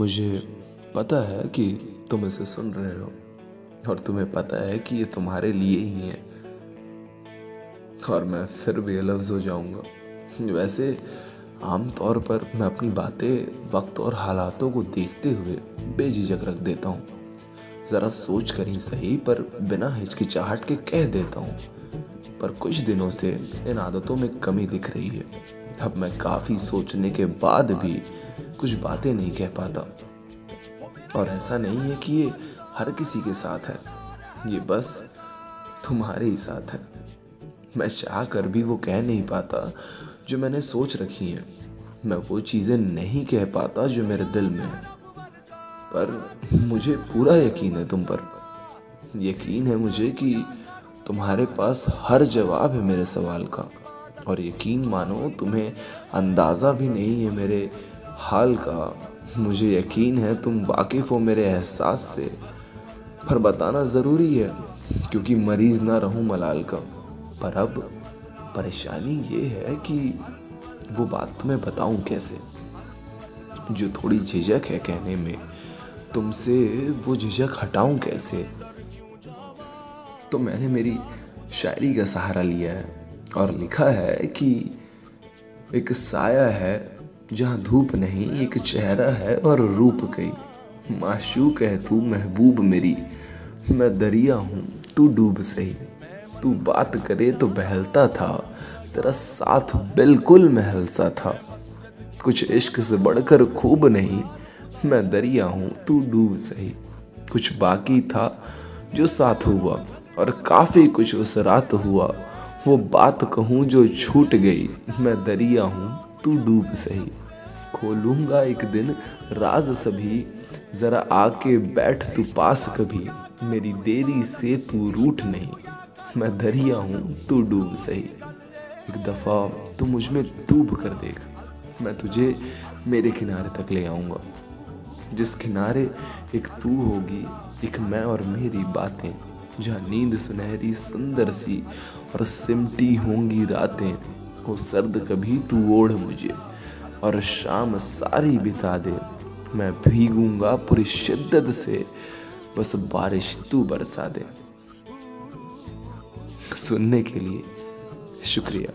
मुझे पता है कि तुम इसे सुन रहे हो, और तुम्हें पता है कि ये तुम्हारे लिए ही है। और मैं फिर भी लफ्ज हो जाऊँगा। वैसे, आमतौर पर मैं अपनी बातें वक्त और हालातों को देखते हुए बेझिझक रख देता हूँ। ज़रा सोच कर ही सही, पर बिना हिचकिचाहट के कह देता हूँ, पर कुछ दिनों से इन आदतों में कमी दिख रही है। अब मैं काफ़ी सोचने के बाद भी कुछ बातें नहीं कह पाता। और ऐसा नहीं है कि ये हर किसी के साथ है। ये बस तुम्हारे ही साथ है। मैं चाह कर भी वो कह नहीं पाता जो मैंने सोच रखी है। मैं वो चीज़ें नहीं कह पाता जो मेरे दिल में है। पर मुझे पूरा यकीन है तुम पर। यकीन है मुझे कि तुम्हारे पास हर जवाब है मेरे सवाल का। और यकीन मानो, तुम्हें अंदाज़ा भी नहीं है मेरे हाल का मुझे यकीन है तुम वाकिफ़ हो मेरे एहसास से। पर बताना ज़रूरी है, क्योंकि मरीज़ ना रहूँ मलाल का। पर अब परेशानी ये है कि वो बात तुम्हें बताऊँ कैसे? जो थोड़ी झिझक है कहने में, तुमसे वो झिझक हटाऊं कैसे? तो मैंने मेरी शायरी का सहारा लिया है, और लिखा है कि एक साया है जहाँ धूप नहीं, एक चेहरा है और रूप कई। माशूक है तू महबूब मेरी, मैं दरिया हूँ, तू डूब सही। तू बात करे तो बहलता था, तेरा साथ बिल्कुल महल सा था। कुछ इश्क से बढ़कर खूब नहीं, मैं दरिया हूँ, तू डूब सही। कुछ बाकी था जो साथ हुआ, और काफ़ी कुछ उस रात हुआ। वो बात कहूँ जो छूट गई, मैं दरिया हूँ, तू डूब सही। खोलूँगा एक दिन, राज सभी। ज़रा आके बैठ तू पास कभी, मेरी देरी से तू रूठ नहीं। मैं दरिया हूँ, तू डूब सही। एक दफ़ा तू मुझमें डूब कर देख, मैं तुझे मेरे किनारे तक ले आऊँगा। जिस किनारे एक तू होगी, एक मैं और मेरी बातें। जहाँ नींद सुनहरी, सुंदर सी और सिमटी होंगी रातें हो सर्द कभी तू ओढ़ मुझे। और शाम सारी बिता दे। मैं भीगूँगा पूरी शिद्दत से, बस बारिश तू बरसा दे। सुनने के लिए शुक्रिया।